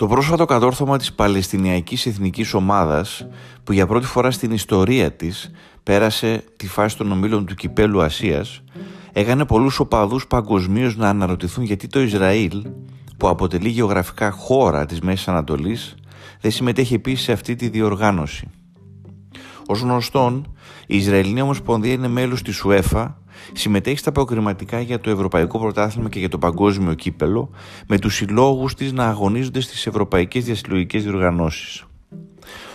Το πρόσφατο κατόρθωμα της Παλαιστινιακής Εθνικής Ομάδας που για πρώτη φορά στην ιστορία της πέρασε τη φάση των ομίλων του Κυπέλου Ασίας έκανε πολλούς οπαδούς παγκοσμίως να αναρωτηθούν γιατί το Ισραήλ που αποτελεί γεωγραφικά χώρα της Μέσης Ανατολής δεν συμμετέχει επίσης σε αυτή τη διοργάνωση. Ως γνωστόν, η Ισραηλινή Ομοσπονδία είναι μέλος της UEFA συμμετέχει στα προκριματικά για το Ευρωπαϊκό Πρωτάθλημα και για το Παγκόσμιο Κύπελο, με τους συλλόγους της να αγωνίζονται στις ευρωπαϊκές διασυλλογικές διοργανώσεις.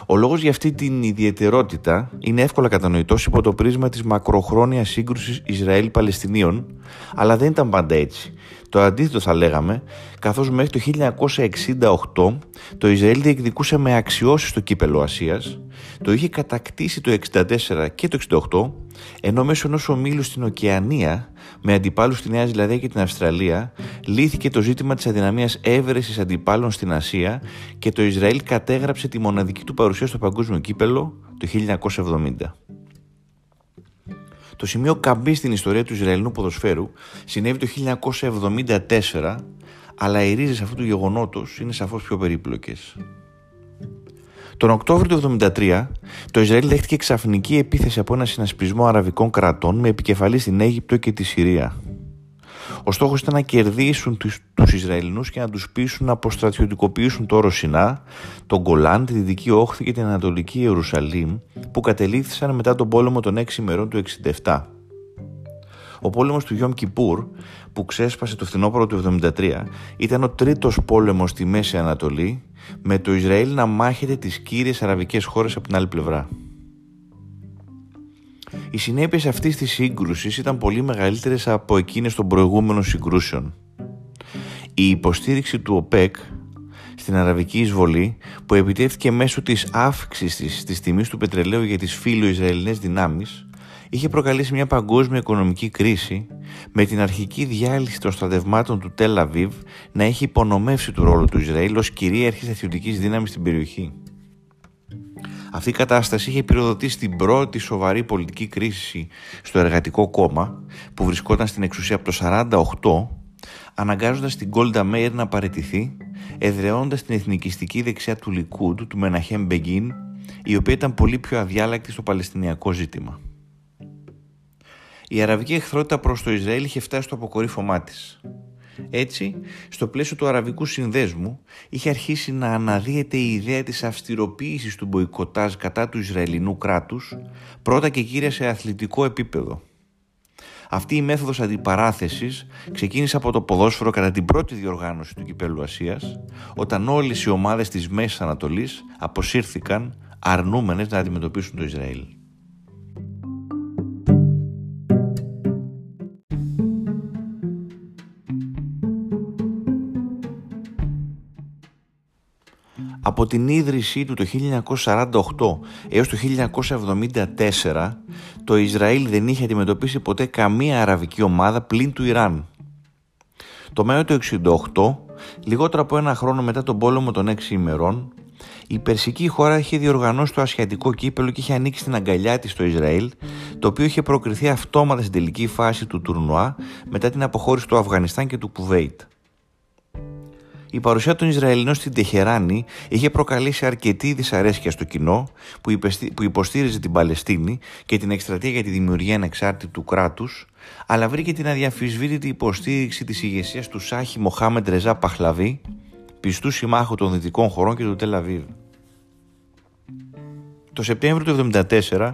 Ο λόγος για αυτή την ιδιαιτερότητα είναι εύκολα κατανοητός υπό το πρίσμα της μακροχρόνιας σύγκρουσης Ισραήλ-Παλαιστινίων, αλλά δεν ήταν πάντα έτσι. Το αντίθετο θα λέγαμε, καθώς μέχρι το 1968 το Ισραήλ διεκδικούσε με αξιώσεις το κύπελο Ασίας, το είχε κατακτήσει το 64 και το 68, ενώ μέσω ενός ομίλου στην Οκεανία, με αντιπάλους στη Νέα Ζηλανδία και την Αυστραλία, λύθηκε το ζήτημα της αδυναμίας έβρεσης αντιπάλων στην Ασία και το Ισραήλ κατέγραψε τη μοναδική του παρουσία στο παγκόσμιο κύπελο το 1970. Το σημείο καμπή στην ιστορία του Ισραηλινού ποδοσφαίρου συνέβη το 1974, αλλά οι ρίζες αυτού του γεγονότος είναι σαφώς πιο περίπλοκες. Τον Οκτώβριο του 1973, το Ισραήλ δέχτηκε ξαφνική επίθεση από ένα συνασπισμό αραβικών κρατών με επικεφαλής στην Αίγυπτο και τη Συρία. Ο στόχος ήταν να κερδίσουν τους, τους Ισραηλινούς και να τους πείσουν να αποστρατιωτικοποιήσουν το Όρο Σινά, τον Γκολάν, τη Δυτική Όχθη και την Ανατολική Ιερουσαλήμ που κατελήφθησαν μετά τον πόλεμο των 6 ημερών του 67. Ο πόλεμος του Γιόμ Κιπούρ που ξέσπασε το φθινόπωρο του 1973 ήταν ο τρίτος πόλεμος στη Μέση Ανατολή με το Ισραήλ να μάχεται τις κύριες αραβικές χώρες από την άλλη πλευρά. Οι συνέπειες αυτής της σύγκρουσης ήταν πολύ μεγαλύτερες από εκείνες των προηγούμενων συγκρούσεων. Η υποστήριξη του ΟΠΕΚ στην αραβική εισβολή που επιτεύχθηκε μέσω της αύξησης της τιμής του πετρελαίου για τις φιλο-ισραηλινές δυνάμεις είχε προκαλέσει μια παγκόσμια οικονομική κρίση με την αρχική διάλυση των στρατευμάτων του Τελ Αβίβ να έχει υπονομεύσει του ρόλο του Ισραήλ ως κυρίαρχης στρατιωτική δύναμης στην περιοχή. Αυτή η κατάσταση είχε πυροδοτήσει την πρώτη σοβαρή πολιτική κρίση στο εργατικό κόμμα που βρισκόταν στην εξουσία από το 1948 αναγκάζοντας την Γκόλντα Μέιρ να παραιτηθεί εδραιώντας την εθνικιστική δεξιά του Λικούντ του Μεναχέμ Μπεγκίν η οποία ήταν πολύ πιο αδιάλακτη στο Παλαιστινιακό ζήτημα. Η αραβική εχθρότητα προς το Ισραήλ είχε φτάσει στο αποκορύφωμά της. Έτσι, στο πλαίσιο του Αραβικού Συνδέσμου είχε αρχίσει να αναδύεται η ιδέα της αυστηροποίησης του μποϊκοτάζ κατά του Ισραηλινού κράτους, πρώτα και κύρια σε αθλητικό επίπεδο. Αυτή η μέθοδος αντιπαράθεσης ξεκίνησε από το ποδόσφαιρο κατά την πρώτη διοργάνωση του Κυπέλου Ασίας, όταν όλες οι ομάδες της Μέσης Ανατολής αποσύρθηκαν αρνούμενες να αντιμετωπίσουν το Ισραήλ. Από την ίδρυσή του το 1948 έως το 1974 το Ισραήλ δεν είχε αντιμετωπίσει ποτέ καμία αραβική ομάδα πλην του Ιράν. Το Μάιο του 1968, λιγότερο από ένα χρόνο μετά τον πόλεμο των 6 ημερών, η Περσική χώρα είχε διοργανώσει το ασιατικό κύπελο και είχε ανοίξει την αγκαλιά της στο Ισραήλ, το οποίο είχε προκριθεί αυτόματα στην τελική φάση του τουρνουά μετά την αποχώρηση του Αφγανιστάν και του Κουβέιτ. Η παρουσία των Ισραηλινών στην Τεχεράνη είχε προκαλέσει αρκετή δυσαρέσκεια στο κοινό που υποστήριζε την Παλαιστίνη και την εκστρατεία για τη δημιουργία ανεξάρτητου κράτους, αλλά βρήκε την αδιαφυσβήτητη υποστήριξη της ηγεσίας του Σάχη Μοχάμεντ Ρεζά Παχλαβή, πιστού συμμάχου των δυτικών χωρών και του Τελαβίβ. Το Σεπτέμβριο του 1974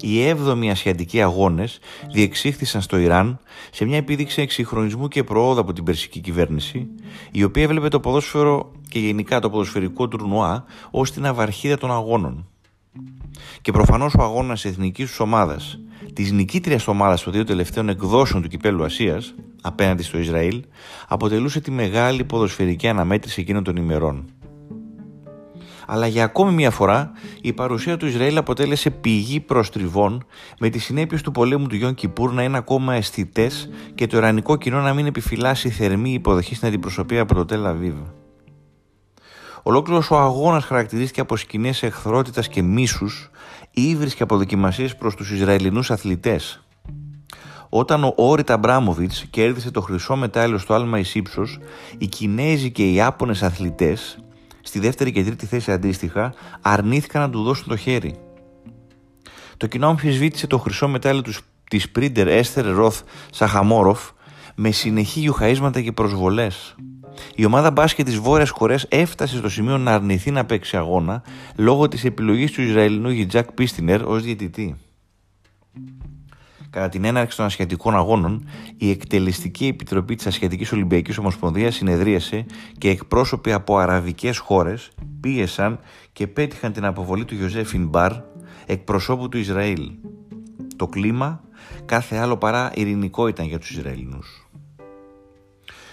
οι 7οι Ασιατικοί αγώνες διεξήχθησαν στο Ιράν σε μια επίδειξη εξυγχρονισμού και προόδου από την περσική κυβέρνηση, η οποία έβλεπε το ποδόσφαιρο και γενικά το ποδοσφαιρικό τουρνουά ως την αυαρχίδα των αγώνων. Και προφανώς ο αγώνας εθνικής τους ομάδας, της νικήτριας ομάδας των δύο τελευταίων εκδόσεων του κυπέλου Ασίας, απέναντι στο Ισραήλ, αποτελούσε τη μεγάλη ποδοσφαιρική αναμέτρηση εκείνων των ημερών αλλά για ακόμη μια φορά η παρουσία του Ισραήλ αποτέλεσε πηγή προστριβών με τις συνέπειες του πολέμου του Γιον Κιπούρ να είναι ακόμα αισθητές και το ιρανικό κοινό να μην επιφυλάσσει θερμή υποδοχή στην αντιπροσωπεία από το Τελ Αβίβ. Ολόκληρος ο αγώνας χαρακτηρίστηκε από σκηνές εχθρότητας και μίσους, ύβρι και αποδοκιμασίες προς τους Ισραηλινούς αθλητές. Όταν ο Όριτ Αμπράμοβιτς κέρδισε το χρυσό μετάλλιο στο άλμα ει ύψο, οι Κινέζοι και οι Ιάπωνες αθλητές στη δεύτερη και τρίτη θέση αντίστοιχα, αρνήθηκαν να του δώσουν το χέρι. Το κοινό αμφισβήτησε το χρυσό μετάλλιο της Σπρίντερ Έστερ Ροθ Σαχαμόροφ με συνεχή γιουχαίσματα και προσβολές. Η ομάδα μπάσκετ της Βόρειας Κορέας έφτασε στο σημείο να αρνηθεί να παίξει αγώνα λόγω της επιλογής του Ισραηλινού Γιτζάκ Πίστινερ ως διαιτητή. Κατά την έναρξη των Ασιατικών Αγώνων, η Εκτελεστική Επιτροπή της Ασιατικής Ολυμπιακής Ομοσπονδίας συνεδρίασε και εκπρόσωποι από αραβικές χώρες πίεσαν και πέτυχαν την αποβολή του Ιωζέφιν Μπαρ, εκπροσώπου του Ισραήλ. Το κλίμα κάθε άλλο παρά ειρηνικό ήταν για τους Ισραηλινούς.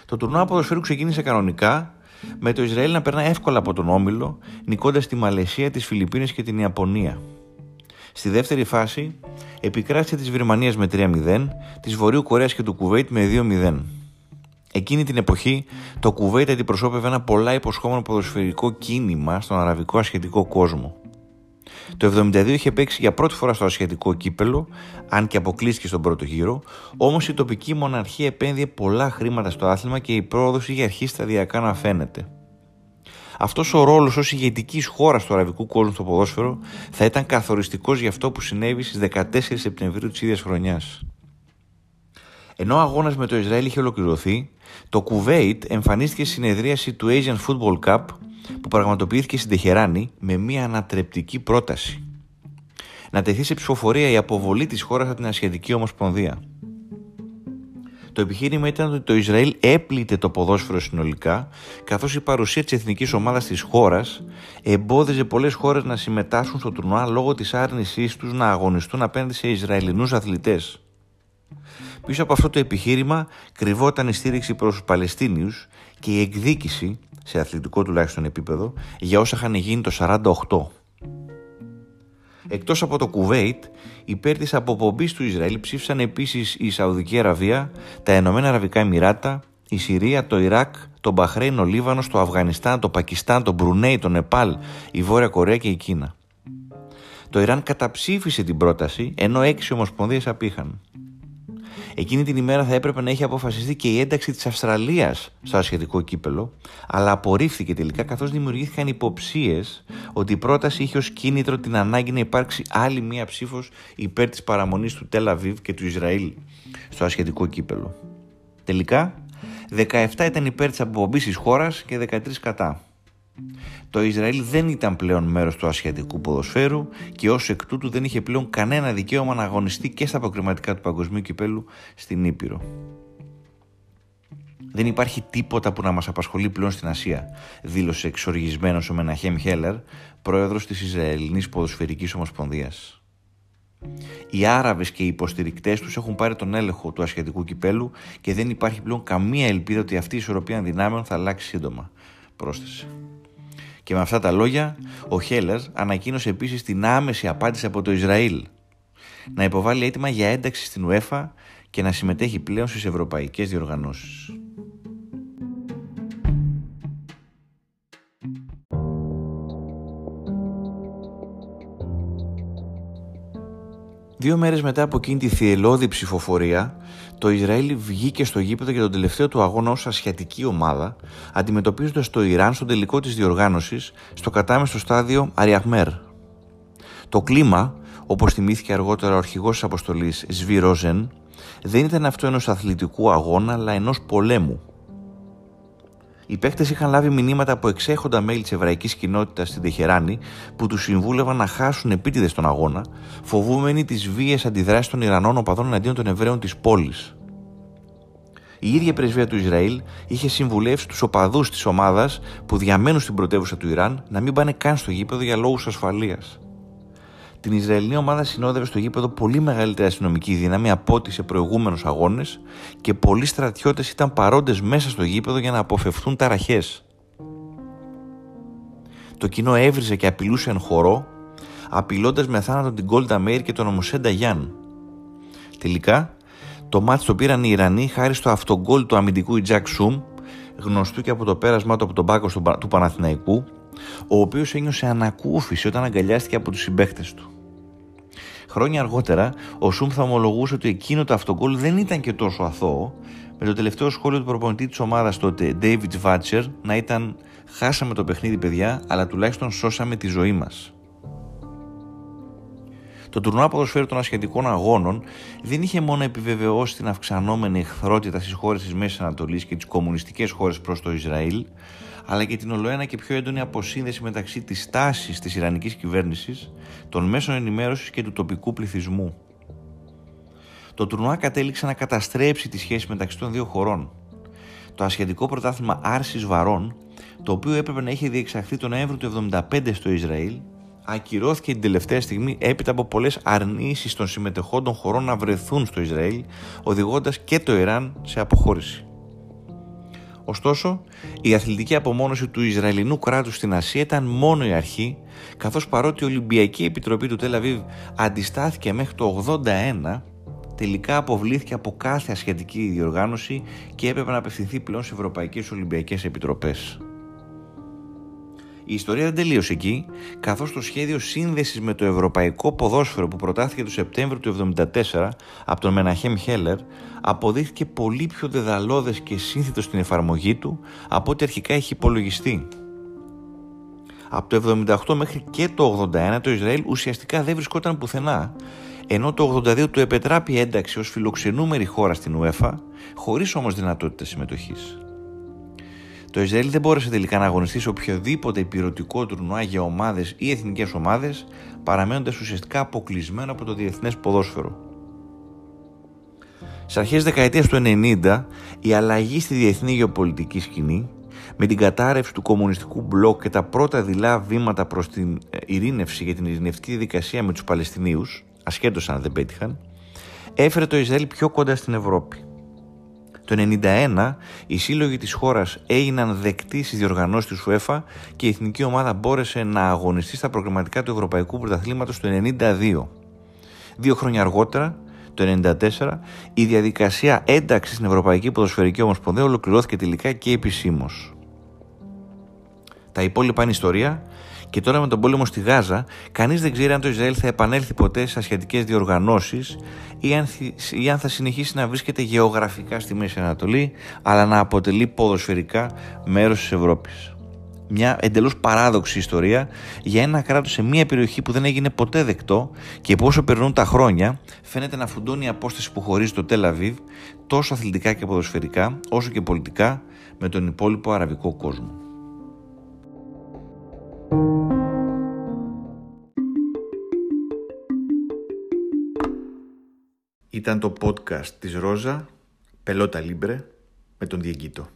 Το τουρνουά ποδοσφαίρου ξεκίνησε κανονικά με το Ισραήλ να περνά εύκολα από τον Όμιλο, νικώντας τη Μαλαισία, τις Φιλιππίνες και την Ιαπωνία. Στη δεύτερη φάση επικράτησε της Βυρμανίας με 3-0, της Βορείου Κορέας και του Κουβέιτ με 2-0. Εκείνη την εποχή το Κουβέιτ αντιπροσώπευε ένα πολλά υποσχόμενο ποδοσφαιρικό κίνημα στον αραβικό ασχετικό κόσμο. Το 72 είχε παίξει για πρώτη φορά στο ασιατικό κύπελο, αν και αποκλείστηκε στον πρώτο γύρο, όμως η τοπική μοναρχία επένδυε πολλά χρήματα στο άθλημα και η πρόοδος είχε αρχίσει σταδιακά να φαίνεται. Αυτός ο ρόλος ως ηγετικής χώρας του αραβικού κόσμου στο ποδόσφαιρο θα ήταν καθοριστικός για αυτό που συνέβη στις 14 Σεπτεμβρίου της ίδιας χρονιάς. Ενώ ο αγώνας με το Ισραήλ είχε ολοκληρωθεί, το Κουβέιτ εμφανίστηκε στη συνεδρίαση του Asian Football Cup που πραγματοποιήθηκε στην Τεχεράνη με μια ανατρεπτική πρόταση. Να τεθεί σε ψηφοφορία η αποβολή της χώρας από την Ασιατική Ομοσπονδία. Το επιχείρημα ήταν ότι το Ισραήλ έπλητε το ποδόσφαιρο συνολικά, καθώς η παρουσία της εθνικής ομάδας της χώρας εμπόδιζε πολλές χώρες να συμμετάσχουν στο τουρνουά λόγω της άρνησής τους να αγωνιστούν απέναντι σε Ισραηλινούς αθλητές. Πίσω από αυτό το επιχείρημα κρυβόταν η στήριξη προς τους Παλαιστίνιους και η εκδίκηση σε αθλητικό τουλάχιστον επίπεδο, για όσα είχαν γίνει το 48. Εκτός από το Κουβέιτ, υπέρ της αποπομπής του Ισραήλ ψήφισαν επίσης η Σαουδική Αραβία, τα Ενωμένα Αραβικά Εμμυράτα, η Συρία, το Ιράκ, το Μπαχρέιν, ο Λίβανος, το Αφγανιστάν, το Πακιστάν, το Μπρουνέι, το Νεπάλ, η Βόρεια Κορέα και η Κίνα. Το Ιράν καταψήφισε την πρόταση, ενώ έξι ομοσπονδίες απήχαν. Εκείνη την ημέρα θα έπρεπε να έχει αποφασιστεί και η ένταξη της Αυστραλίας στο ασχετικό κύπελο, αλλά απορρίφθηκε τελικά καθώς δημιουργήθηκαν υποψίες ότι η πρόταση είχε ως κίνητρο την ανάγκη να υπάρξει άλλη μία ψήφος υπέρ της παραμονής του Τελαβίβ και του Ισραήλ στο ασχετικό κύπελο. Τελικά, 17 ήταν υπέρ της αποπομπής της χώρας και 13 κατά. Το Ισραήλ δεν ήταν πλέον μέρος του ασιατικού ποδοσφαίρου και ως εκ τούτου δεν είχε πλέον κανένα δικαίωμα να αγωνιστεί και στα αποκριματικά του παγκοσμίου κυπέλου στην Ήπειρο. Δεν υπάρχει τίποτα που να μας απασχολεί πλέον στην Ασία, δήλωσε εξοργισμένος ο Μεναχέμ Χέλερ, πρόεδρος της Ισραηλινής Ποδοσφαιρικής Ομοσπονδίας. Οι Άραβες και οι υποστηρικτές τους έχουν πάρει τον έλεγχο του ασιατικού κυπέλου και δεν υπάρχει πλέον καμία ελπίδα ότι αυτή η ισορροπία δυνάμεων θα αλλάξει σύντομα, πρόσθεσε. Και με αυτά τα λόγια, ο Χέλλερ ανακοίνωσε επίσης την άμεση απάντηση από το Ισραήλ να υποβάλει έτοιμα για ένταξη στην UEFA και να συμμετέχει πλέον στις ευρωπαϊκές διοργανώσεις. Δύο μέρες μετά από εκείνη τη θυελώδη ψηφοφορία, το Ισραήλ βγήκε στο γήπεδο για τον τελευταίο του αγώνα ως ασιατική ομάδα, αντιμετωπίζοντας το Ιράν στον τελικό της διοργάνωσης στο κατάμεστο στάδιο Αριαχμέρ. Το κλίμα, όπως θυμήθηκε αργότερα ο αρχηγός της αποστολής Σβί Ρόζεν, δεν ήταν αυτό ενός αθλητικού αγώνα, αλλά ενός πολέμου. Οι παίκτες είχαν λάβει μηνύματα από εξέχοντα μέλη της εβραϊκής κοινότητας στην Τεχεράνη που τους συμβούλευαν να χάσουν επίτηδες τον αγώνα, φοβούμενοι τις βίαιες αντιδράσεις των Ιρανών οπαδών εναντίον των Εβραίων της πόλης. Η ίδια πρεσβεία του Ισραήλ είχε συμβουλεύσει τους οπαδούς της ομάδας που διαμένουν στην πρωτεύουσα του Ιράν να μην πάνε καν στο γήπεδο για λόγους ασφαλείας. Την Ισραηλινή ομάδα συνόδευε στο γήπεδο πολύ μεγαλύτερη αστυνομική δύναμη από ό,τι σε προηγούμενους αγώνες και πολλοί στρατιώτες ήταν παρόντες μέσα στο γήπεδο για να αποφευθούν ταραχέ. Το κοινό έβριζε και απειλούσε εν χορό, απειλώντας με θάνατο την Γκόλτα Μέιρ και τον Ομοσέντα Γιάν. Τελικά, το μάτι το πήραν οι Ιρανοί χάρη στο αυτογκόλ του αμυντικού Ιτζάκ Σουμ, γνωστού και από το πέρασμά του από τον πάκο του Παναθηναϊκού, ο οποίος ένιωσε ανακούφιση όταν αγκαλιάστηκε από τους συμπαίχτε του. Χρόνια αργότερα, ο Σουμ θα ομολογούσε ότι εκείνο το αυτογκόλ δεν ήταν και τόσο αθώο, με το τελευταίο σχόλιο του προπονητή της ομάδας τότε, David Βάτσερ, να ήταν Χάσαμε το παιχνίδι, παιδιά, αλλά τουλάχιστον σώσαμε τη ζωή μας. Το τουρνουά ποδοσφαίρου των ασχετικών αγώνων δεν είχε μόνο επιβεβαιώσει την αυξανόμενη εχθρότητα στις χώρες της Μέσης Ανατολής και τις κομμουνιστικές χώρες προς το Ισραήλ, αλλά και την ολοένα και πιο έντονη αποσύνδεση μεταξύ της τάσης της Ιρανικής κυβέρνησης, των μέσων ενημέρωσης και του τοπικού πληθυσμού. Το τουρνουά κατέληξε να καταστρέψει τη σχέση μεταξύ των δύο χωρών. Το ασχετικό πρωτάθλημα Άρσης Βαρών, το οποίο έπρεπε να είχε διεξαχθεί τον Νοέμβριο του 1975 στο Ισραήλ, ακυρώθηκε την τελευταία στιγμή έπειτα από πολλές αρνήσεις των συμμετεχόντων χωρών να βρεθούν στο Ισραήλ, οδηγώντας και το Ιράν σε αποχώρηση. Ωστόσο, η αθλητική απομόνωση του Ισραηλινού κράτους στην Ασία ήταν μόνο η αρχή, καθώς παρότι η Ολυμπιακή Επιτροπή του Τελαβίβ αντιστάθηκε μέχρι το 81, τελικά αποβλήθηκε από κάθε ασιατική διοργάνωση και έπρεπε να απευθυνθεί πλέον σε Ευρωπαϊκές Ολυμπιακές Επιτροπές. Η ιστορία δεν τελείωσε εκεί, καθώς το σχέδιο σύνδεσης με το ευρωπαϊκό ποδόσφαιρο που προτάθηκε το Σεπτέμβριο του 1974 από τον Μεναχέμ Χέλλερ αποδείχθηκε πολύ πιο δεδαλώδες και σύνθετος στην εφαρμογή του από ό,τι αρχικά έχει υπολογιστεί. Από το 1978 μέχρι και το 1981 το Ισραήλ ουσιαστικά δεν βρισκόταν πουθενά, ενώ το 82 του επετράπη ένταξη ως φιλοξενούμενη χώρα στην UEFA, χωρίς όμως δυνατότητα συμμετοχής. Το Ισραήλ δεν μπόρεσε τελικά να αγωνιστεί σε οποιοδήποτε υπηρετικό τουρνουά για ομάδες ή εθνικές ομάδες, παραμένοντας ουσιαστικά αποκλεισμένο από το διεθνές ποδόσφαιρο. Στι αρχές δεκαετίας του 90, η αλλαγή στη διεθνή γεωπολιτική σκηνή, με την κατάρρευση του κομμουνιστικού μπλοκ και τα πρώτα δειλά βήματα προς την ε, ειρήνευση για την ειρηνευτική διαδικασία με τους Παλαιστινίους, ασχέτως αν δεν πέτυχαν, έφερε το Ισραήλ πιο κοντά στην Ευρώπη. Το 1991 οι σύλλογοι της χώρας έγιναν δεκτοί στις διοργανώσεις του UEFA και η εθνική ομάδα μπόρεσε να αγωνιστεί στα προγραμματικά του Ευρωπαϊκού Πρωταθλήματος το 1992. Δύο χρόνια αργότερα, το 1994, η διαδικασία ένταξης στην Ευρωπαϊκή Ποδοσφαιρική Ομοσπονδία ολοκληρώθηκε τελικά και επισήμως. Τα υπόλοιπα είναι ιστορία και τώρα με τον πόλεμο στη Γάζα, κανείς δεν ξέρει αν το Ισραήλ θα επανέλθει ποτέ σε ασιατικές διοργανώσεις ή, ή αν θα συνεχίσει να βρίσκεται γεωγραφικά στη Μέση Ανατολή, αλλά να αποτελεί ποδοσφαιρικά μέρος της Ευρώπης. Μια εντελώς παράδοξη ιστορία για ένα κράτος σε μια περιοχή που δεν έγινε ποτέ δεκτό και που όσο περνούν τα χρόνια φαίνεται να φουντώνει η απόσταση που χωρίζει το Τελαβίβ τόσο αθλητικά και ποδοσφαιρικά όσο και πολιτικά με τον υπόλοιπο αραβικό κόσμο. Ήταν το podcast της Ρόζα, Πελότα Λίμπρε, με τον Διεγκύτο.